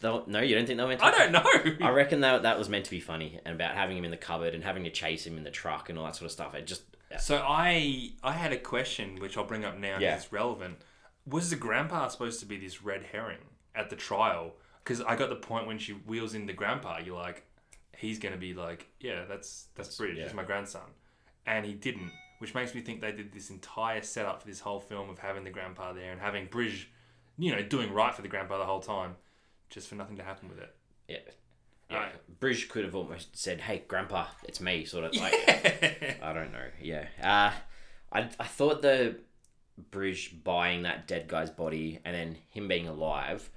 S1: No, you don't think they were meant to
S2: I don't know.
S1: I reckon that that was meant to be funny and about having him in the cupboard and having to chase him in the truck and all that sort of stuff. It just
S2: So I I had a question which I'll bring up now because
S1: Yeah.
S2: it's relevant. Was the grandpa supposed to be this red herring at the trial? Because I got the point when she wheels in the grandpa, you're like, he's gonna be like, yeah, that's that's, British.
S1: yeah.
S2: He's my grandson, and he didn't, which makes me think they did this entire setup for this whole film of having the grandpa there and having Brij, you know, doing right for the grandpa the whole time, just for nothing to happen with it.
S1: yeah. Yeah,
S2: Right.
S1: Brij could have almost said, "Hey, Grandpa, it's me," sort of like. <laughs> I don't know. Yeah. Uh, I, I thought the Brij buying that dead guy's body and then him being alive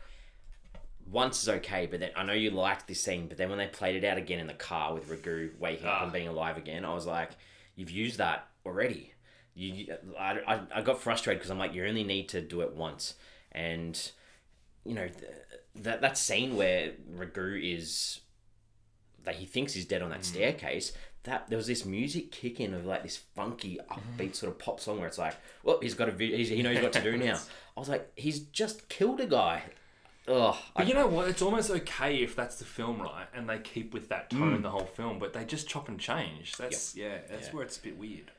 S1: once is okay, but then I know you liked this scene, but then when they played it out again in the car with Ragu waking up
S2: Ah.
S1: and being alive again, I was like, you've used that already. You, I, I, I got frustrated because I'm like, you only need to do it once. And, you know, th- that, that scene where Ragu is that he thinks he's dead on that staircase. That there was this music kick in of like this funky upbeat sort of pop song where it's like, well, he's got a he's, he knows what to do <laughs> now. I was like, he's just killed a guy. Ugh.
S2: But you know what? It's almost okay if that's the film, right? And they keep with that tone the whole film, but they just chop and change. That's yeah, that's
S1: Yeah.
S2: where it's a bit weird.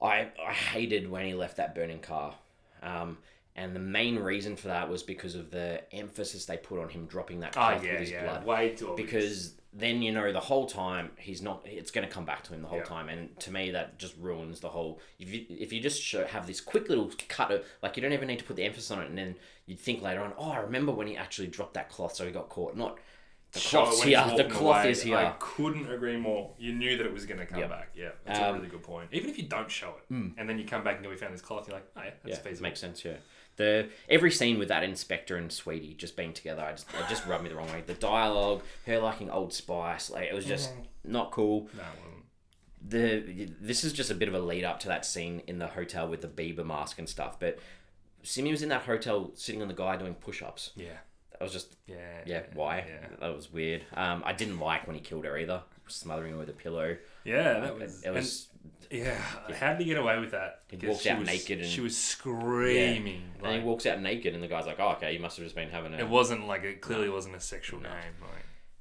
S1: I, I hated when he left that burning car. Um, and the main reason for that was because of the emphasis they put on him dropping that
S2: Oh
S1: cloth
S2: yeah,
S1: with his
S2: yeah,
S1: blood.
S2: way too obvious.
S1: Because then you know the whole time he's not. It's going to come back to him the whole
S2: Yeah.
S1: time, and to me that just ruins the whole. If you if you just show, have this quick little cut of like you don't even need to put the emphasis on it, and then you'd think later on, oh, I remember when he actually dropped that cloth, so he got caught. Not the cloth's here. The cloth
S2: away.
S1: is here.
S2: I couldn't agree more. You knew that it was going to come
S1: Yep.
S2: back. Yeah, that's
S1: Um,
S2: a really good point. Even if you don't show it, and then you come back and go, we found this cloth, you're like, oh yeah, that's
S1: yeah,
S2: feasible.
S1: makes sense. Yeah, the every scene with that inspector and Sweetie just being together, I just it just rubbed me the wrong way. The dialogue, her liking Old Spice, like it was just not cool.
S2: No, it wasn't.
S1: The this is just a bit of a lead up to that scene in the hotel with the Bieber mask and stuff. But Simi was in that hotel sitting on the guy doing push ups.
S2: Yeah,
S1: That was just
S2: yeah,
S1: yeah, why?
S2: Yeah,
S1: That was weird. Um, I didn't like when he killed her either, smothering her with a pillow.
S2: yeah that was.
S1: It was
S2: and- yeah, how did he get away with that?
S1: He walked
S2: she
S1: out
S2: was-
S1: naked and-
S2: she was screaming.
S1: and he walks out naked, and the guy's like, "Oh, okay, you must have just been having a."
S2: It wasn't like it clearly wasn't a sexual name. Like,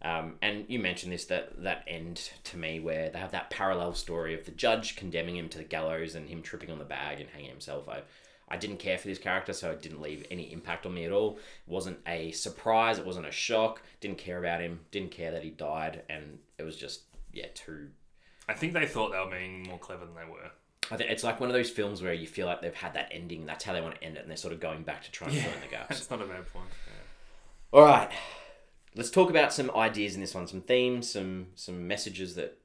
S1: Um, and you mentioned this that that end to me where they have that parallel story of the judge condemning him to the gallows and him tripping on the bag and hanging himself. I, I didn't care for this character, so it didn't leave any impact on me at all. It wasn't a surprise. It wasn't a shock. Didn't care about him. Didn't care that he died, and it was just yeah too.
S2: I think they thought they were being more clever than they were.
S1: I think it's like one of those films where you feel like they've had that ending. That's how they want to end it, and they're sort of going back to try and fill in the <laughs> gaps.
S2: That's not a bad point.
S1: All right, let's talk about some ideas in this one, some themes, some some messages that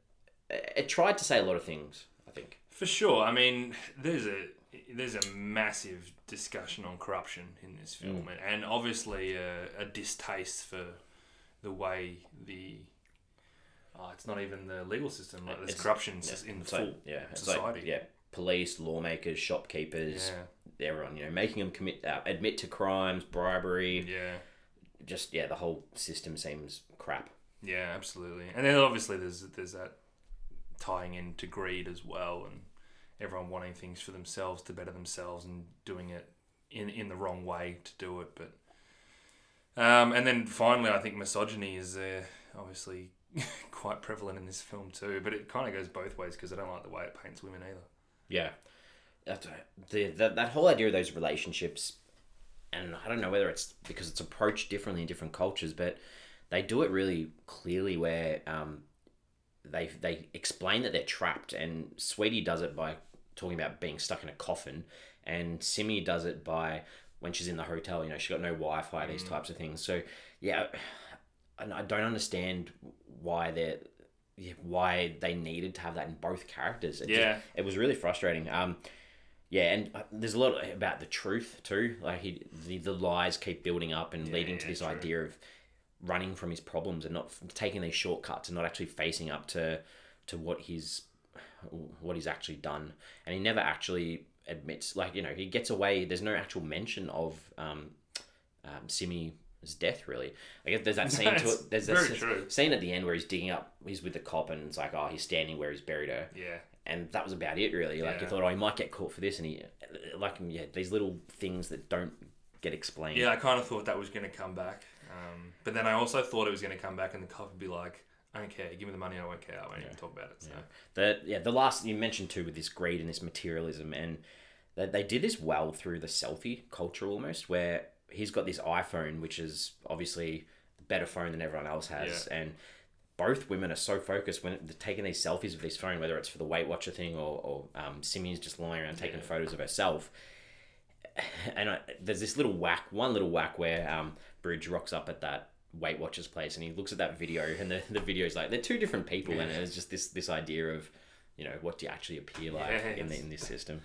S1: it tried to say a lot of things. I think.
S2: For sure. I mean, there's a there's a massive discussion on corruption in this film,
S1: Mm.
S2: and, and obviously a, a distaste for the way the oh, it's not even the legal system. Like there's
S1: It's-
S2: corruption
S1: Yeah,
S2: in
S1: it's
S2: full
S1: like, yeah,
S2: society.
S1: like yeah, police, lawmakers, shopkeepers,
S2: Yeah.
S1: everyone. You know, making them commit, uh, admit to crimes, bribery.
S2: Yeah.
S1: Just yeah, the whole system seems crap.
S2: Yeah, absolutely. And then obviously there's there's that tying into greed as well, and everyone wanting things for themselves to better themselves and doing it in in the wrong way to do it. But um, and then finally, I think misogyny is uh, obviously <laughs> quite prevalent in this film too. But it kind of goes both ways because I don't like the way it paints women either.
S1: Yeah, that's the, the that whole idea of those relationships, and I don't know whether it's because it's approached differently in different cultures, but they do it really clearly where um, they they explain that they're trapped, and Sweetie does it by talking about being stuck in a coffin, and Simi does it by when she's in the hotel. You know, she's got no Wi-Fi, these types of things. So yeah, and I don't understand why they're why they needed to have that in both characters. It just-
S2: Yeah.
S1: it was really frustrating. Um, yeah, and uh, there's a lot about the truth too. Like he, the, the lies keep building up and leading to
S2: yeah,
S1: this
S2: true.
S1: idea of running from his problems and not taking these shortcuts and not actually facing up to to what he's what he's actually done. And he never actually admits, like you know, he gets away. There's no actual mention of um, um, Simi's death really. I guess there's that scene to <laughs> it. There's that
S2: true.
S1: scene at the end where he's digging up. He's with the cop and it's like, oh, he's standing where he's buried her
S2: Yeah.
S1: and that was about it really. Like you thought, oh, he might get caught for this, and he like yeah, these little things that don't get explained.
S2: Yeah, I kind of thought that was going to come back. Um, but then I also thought it was going to come back and the cop would be like, I don't care. Give me the money. I won't care. I won't even talk about it. So.
S1: The yeah, the last you mentioned too with this greed and this materialism, and they, they did this well through the selfie culture almost, where he's got this iPhone, which is obviously a better phone than everyone else has, and both women are so focused when they're taking these selfies with this phone, whether it's for the Weight Watcher thing or, or um, Simi's just lying around taking photos of herself. <laughs> And I, there's this little whack, one little whack where um, Brij rocks up at that Weight Watchers place and he looks at that video and the, the video is like they're two different people and it's just this this idea of you know what do you actually appear like
S2: Yeah,
S1: in the, in this system.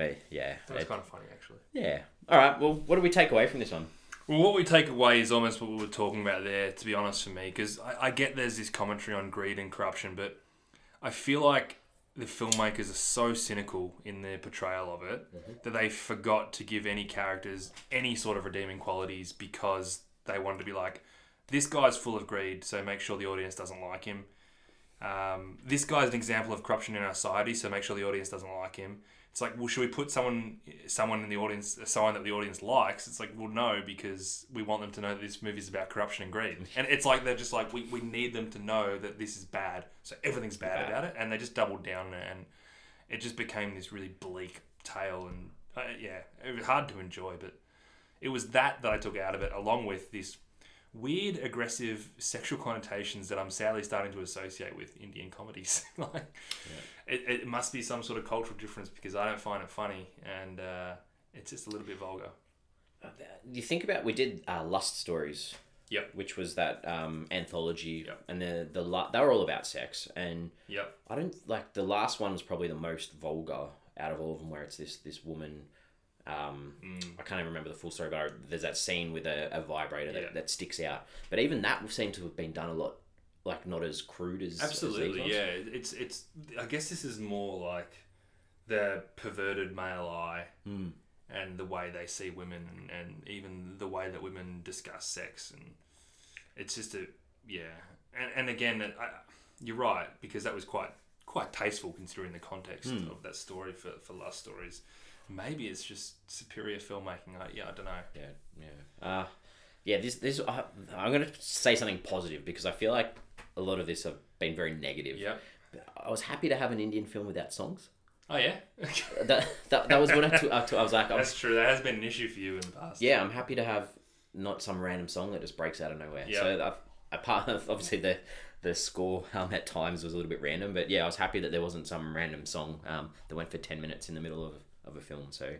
S1: But yeah,
S2: That was
S1: it-
S2: kind of funny, actually.
S1: yeah. All right. Well, what do we take away from this one?
S2: Well, what we take away is almost what we were talking about there, to be honest, for me, because I, I get there's this commentary on greed and corruption, but I feel like the filmmakers are so cynical in their portrayal of it that they forgot to give any characters any sort of redeeming qualities because they wanted to be like, this guy's full of greed, so make sure the audience doesn't like him. Um, this guy's an example of corruption in our society, so make sure the audience doesn't like him. It's like, well, should we put someone, someone in the audience, someone that the audience likes? It's like, well, no, because we want them to know that this movie is about corruption and greed. And it's like they're just like, we, we need them to know that this is bad, so everything's bad,
S1: Bad.
S2: about it, and they just doubled down on it, and it just became this really bleak tale, and uh, yeah, it was hard to enjoy, but it was that that I took out of it, along with this weird, aggressive sexual connotations that I'm sadly starting to associate with Indian comedies. <laughs> like, it, it must be some sort of cultural difference because I don't find it funny, and uh, it's just a little bit vulgar.
S1: You think about we did uh, Lust Stories,
S2: Yep.
S1: which was that um, anthology,
S2: Yep.
S1: and the the la- they were all about sex, and
S2: Yep.
S1: I don't like the last one was probably the most vulgar out of all of them, where it's this this woman. Um,
S2: Mm.
S1: I can't even remember the full story, but I, there's that scene with a, a vibrator that,
S2: Yeah.
S1: that sticks out. But even that seemed to have been done a lot, like not as crude as as
S2: Absolutely,
S1: ones.
S2: yeah. It's it's. I guess this is more like the perverted male eye
S1: Mm.
S2: and the way they see women, and, and even the way that women discuss sex, and it's just a yeah. And and again, I, you're right because that was quite quite tasteful considering the context
S1: Hmm.
S2: of that story for for lust stories. Maybe it's just superior filmmaking. I, yeah, I don't know.
S1: Yeah, yeah. Uh, yeah, this this I, I'm gonna say something positive because I feel like a lot of this have been very negative.
S2: Yeah.
S1: I was happy to have an Indian film without songs.
S2: Oh yeah. <laughs>
S1: That that, that was when I, I, was like, I'm,
S2: That's true. That has been an issue for you in the past.
S1: yeah, I'm happy to have not some random song that just breaks out of nowhere.
S2: Yeah.
S1: So I've, apart of obviously the the score um, at times was a little bit random, but yeah, I was happy that there wasn't some random song um, that went for ten minutes in the middle of, of a film. So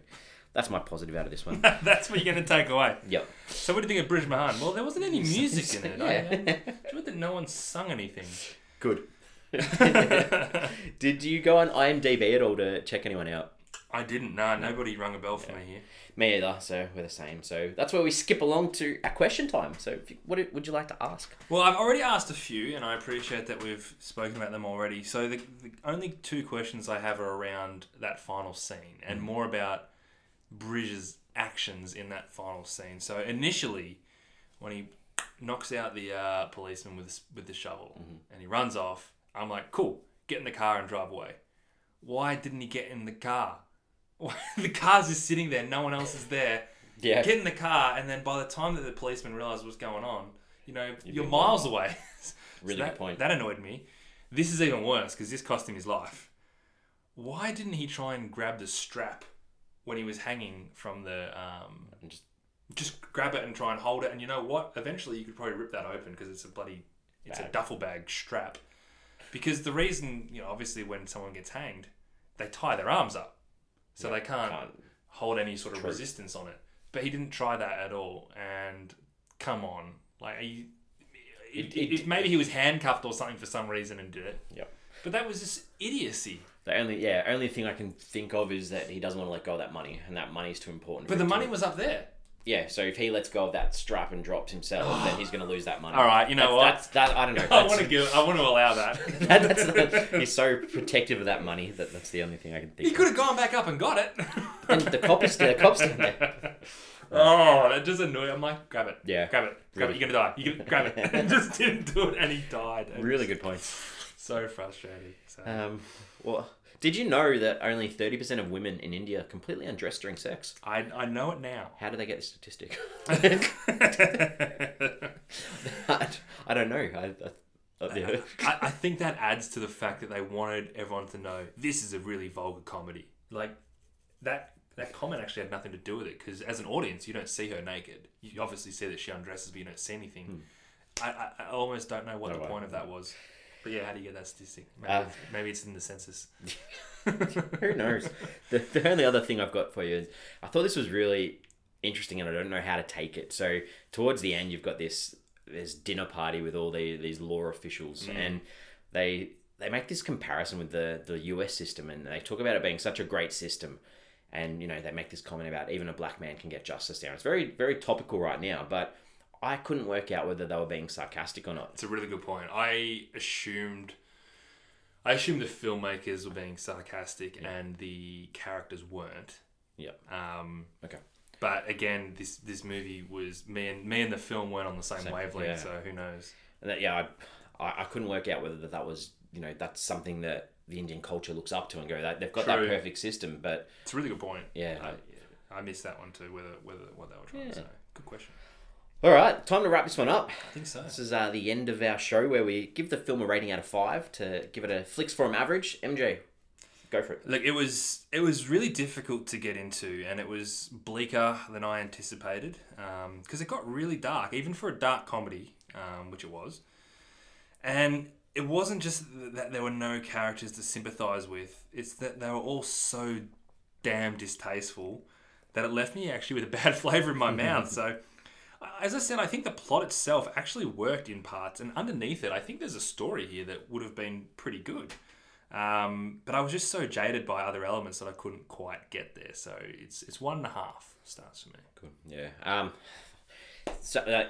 S1: that's my positive out of this one. <laughs>
S2: That's what you're going to take away.
S1: yep.
S2: So what do you think of Brij Mohan? Well, there wasn't any <laughs> music in it. I,
S1: Yeah.
S2: I enjoyed that no one sung anything.
S1: Good. <laughs> Did you go on IMDb at all to check anyone out?
S2: I didn't. Nah, nobody rung a bell for me here.
S1: Me either. So we're the same. So that's where we skip along to our question time. So you, what would you like to ask?
S2: Well, I've already asked a few, and I appreciate that we've spoken about them already. So the, the only two questions I have are around that final scene, and more about Bridges' actions in that final scene. So initially, when he knocks out the uh, policeman with with the shovel and he runs off, I'm like, cool, get in the car and drive away. Why didn't he get in the car? <laughs> The car's just sitting there, no one else is there.
S1: Yeah.
S2: Get in the car, and then by the time that the policeman realised what's going on, you know, you're
S1: been
S2: miles away. <laughs> So
S1: Really
S2: that,
S1: good point.
S2: That annoyed me. This is even worse because this cost him his life. Why didn't he try and grab the strap when he was hanging from the um,
S1: And just
S2: just grab it and try and hold it. And you know what? Eventually, you could probably rip that open because it's a bloody, it's a duffel bag strap. Because the reason, you know, obviously when someone gets hanged, they tie their arms up, so
S1: Yeah,
S2: they can't,
S1: can't.
S2: hold any sort of
S1: True.
S2: resistance on it. But he didn't try that at all. And come on, like, are you,
S1: It-
S2: it,
S1: it-
S2: maybe he was handcuffed or something for some reason and did it.
S1: Yep.
S2: But that was just idiocy.
S1: The only yeah only thing I can think of is that he doesn't want to let go of that money, and that money is too important.
S2: But
S1: for
S2: the money was up there.
S1: Yeah. So if he lets go of that strap and drops himself, then he's going to lose that money.
S2: All right, you know what?
S1: That's that. I don't know. <laughs>
S2: I want to give. I want to allow that. <laughs>
S1: that- that's the- <laughs> he's so protective of that money that that's the only thing I can think.
S2: He
S1: of.
S2: could have gone back up and got it.
S1: And the cop is the cop's down there.
S2: Oh, that just annoyed. I'm like, grab it.
S1: Yeah.
S2: Grab it. Grab
S1: Really.
S2: it. You're gonna die. You can grab it. And just didn't do it, and he died. And
S1: Really good points.
S2: So frustrating. So.
S1: Um, well, did you know that only thirty percent of women in India completely undress during sex?
S2: I I know it now.
S1: How do they get the statistic? <laughs> I don't know. I, I, I, yeah.
S2: I, I think that adds to the fact that they wanted everyone to know this is a really vulgar comedy. Like that that comment actually had nothing to do with it because as an audience you don't see her naked. You obviously see that she undresses, but you don't see anything. I, I, I almost don't know what
S1: Hmm. No
S2: the
S1: way.
S2: point of that was. But yeah, how do you get that statistic? Maybe,
S1: Uh,
S2: it's, maybe it's in the census. <laughs>
S1: Who knows? The, the only other thing I've got for you is I thought this was really interesting and I don't know how to take it. So towards the end, you've got this this dinner party with all the, these law officials and they they make this comparison with the, the US system and they talk about it being such a great system. And you know they make this comment about even a black man can get justice down. It's very very topical right now, but I couldn't work out whether they were being sarcastic or not.
S2: It's a really good point. I assumed, I assumed the filmmakers were being sarcastic and the characters weren't.
S1: Yep.
S2: Um,
S1: Okay.
S2: but again, this this movie was me and me and the film weren't on the same,
S1: Same,
S2: wavelength,
S1: yeah.
S2: so who knows?
S1: And that, yeah, I, I, I couldn't work out whether that, that was, you know, that's something that the Indian culture looks up to and go, that they've got
S2: True.
S1: that perfect system. But
S2: It's a really good point.
S1: Yeah.
S2: I, I missed that one too. Whether whether what they were trying
S1: Yeah.
S2: to say. Good question.
S1: All right, time to wrap this one up.
S2: I think so.
S1: This is uh, the end of our show where we give the film a rating out of five to give it a Flix Forum average. MJ, go for it.
S2: Look, it was it was really difficult to get into, and it was bleaker than I anticipated because it got really dark, even for a dark comedy, um, which it was. And it wasn't just that there were no characters to sympathise with; it's that they were all so damn distasteful that it left me actually with a <laughs> bad flavour in my mouth. <laughs> So. As I said, I think the plot itself actually worked in parts, and underneath it, I think there's a story here that would have been pretty good. Um, but I was just so jaded by other elements that I couldn't quite get there. So it's it's one and a half stars for me.
S1: Good. Yeah. Um, so, uh,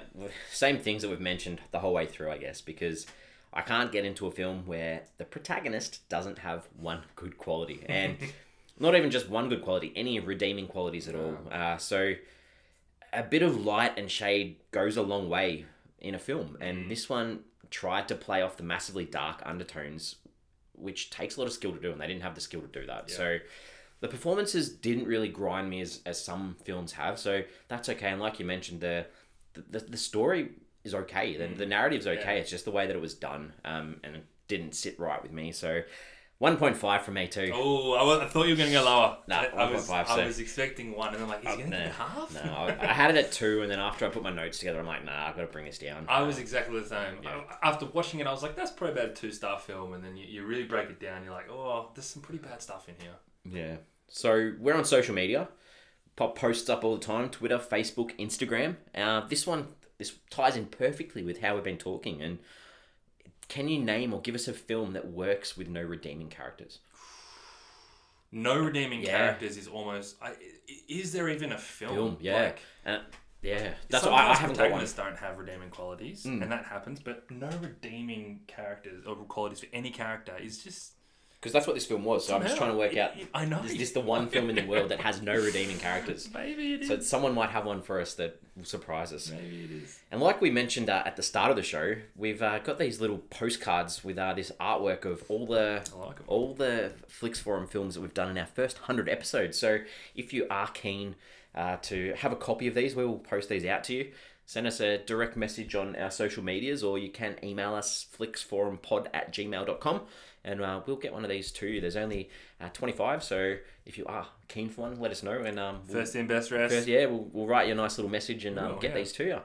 S1: same things that we've mentioned the whole way through, I guess, because I can't get into a film where the protagonist doesn't have one good quality, and <laughs> not even just one good quality, any redeeming qualities at all. Uh, so a bit of light and shade goes a long way in a film, and this one tried to play off the massively dark undertones, which takes a lot of skill to do, and they didn't have the skill to do that. So the performances didn't really grind me as, as some films have, so that's okay. And like you mentioned, the the, the story is okay. The, the narrative's okay. It's just the way that it was done, um, and it didn't sit right with me. So one point five from me too.
S2: Oh, I, was, I thought you were going to go lower.
S1: Nah,
S2: I, I was
S1: 1.5,
S2: I was expecting one, and I'm like, is he going to
S1: nah,
S2: half?
S1: No, I, I had it at two, and then after I put my notes together, I'm like, nah, I've got to bring this down.
S2: I was exactly the same.
S1: Yeah.
S2: I- after watching it, I was like, that's probably about a two star film, and then you, you really break it down. You're like, oh, there's some pretty bad stuff in here.
S1: Yeah. So we're on social media. Pop posts up all the time: Twitter, Facebook, Instagram. Uh, this one, this ties in perfectly with how we've been talking. And can you name or give us a film that works with no redeeming characters?
S2: no redeeming
S1: Yeah.
S2: characters is almost. I, is there even a film?
S1: Film, yeah.
S2: Like,
S1: Uh, yeah. That's why I, I haven't got one.
S2: don't have redeeming qualities,
S1: Mm.
S2: and that happens. But no redeeming characters or qualities for any character is just.
S1: Because that's what this film was. So I'm just trying to work out
S2: I know.
S1: is this the one film in the world that has no redeeming characters? <laughs>
S2: Maybe it is.
S1: So someone might have one for us that will surprise us.
S2: Maybe it is.
S1: And like we mentioned uh, at the start of the show, we've uh, got these little postcards with uh, this artwork of all the
S2: like
S1: all the Flix Forum films that we've done in our first hundred episodes. So if you are keen uh, to have a copy of these, we will post these out to you. Send us a direct message on our social medias, or you can email us flixforumpod at gmail.com and uh, we'll get one of these too. There's only uh, 25, so if you are keen for one, let us know. And um, we'll,
S2: First in, best dressed.
S1: first, yeah, we'll, we'll write you a nice little message and um,
S2: Ooh,
S1: get
S2: yeah.
S1: these to you.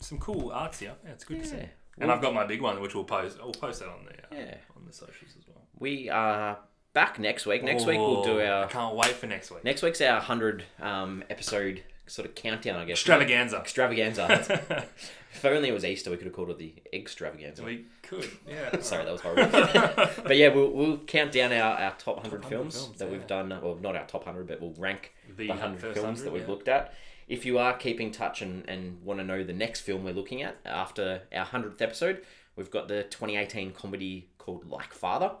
S2: Some cool arts here. Yeah, it's good to see.
S1: Yeah.
S2: And I've got my big one, which we'll post. We'll post that on the uh,
S1: Yeah.
S2: on the socials as well.
S1: We are back next week. Next week we'll do
S2: Oh, I
S1: our
S2: can't wait for next week.
S1: next week's our hundred um, episode sort of countdown, I guess.
S2: Extravaganza.
S1: Extravaganza. <laughs> if only it was Easter, we could have called it the extravaganza.
S2: we could. Yeah. <laughs>
S1: Sorry, that was horrible. <laughs> but yeah, we'll, we'll count down our, our top 100
S2: 100
S1: films,
S2: films,
S1: that
S2: yeah.
S1: we've done. Well, not our top 100, but we'll rank
S2: The
S1: the 100 films
S2: 100,
S1: that we've
S2: yeah.
S1: looked at. If you are keeping touch and, and want to know the next film we're looking at after our 100th episode, we've got the 2018 comedy called Like Father,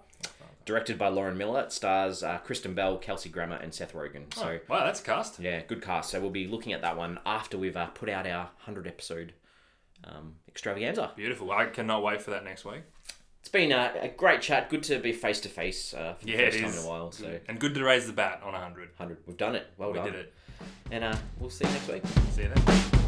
S1: directed by Lauren Miller. It stars uh, Kristen Bell, Kelsey Grammer, and Seth Rogen. So,
S2: wow, that's a cast.
S1: yeah, good cast. So, we'll be looking at that one after we've uh, put out our 100 episode um, extravaganza.
S2: Beautiful. I cannot wait for that next week.
S1: It's been a, a great chat. Good to be face to face for the
S2: Yeah,
S1: first time in a while. So,
S2: And good to raise the bat on 100.
S1: 100. We've done it. Well
S2: We
S1: done.
S2: did it.
S1: And uh, we'll see you next week.
S2: See you then.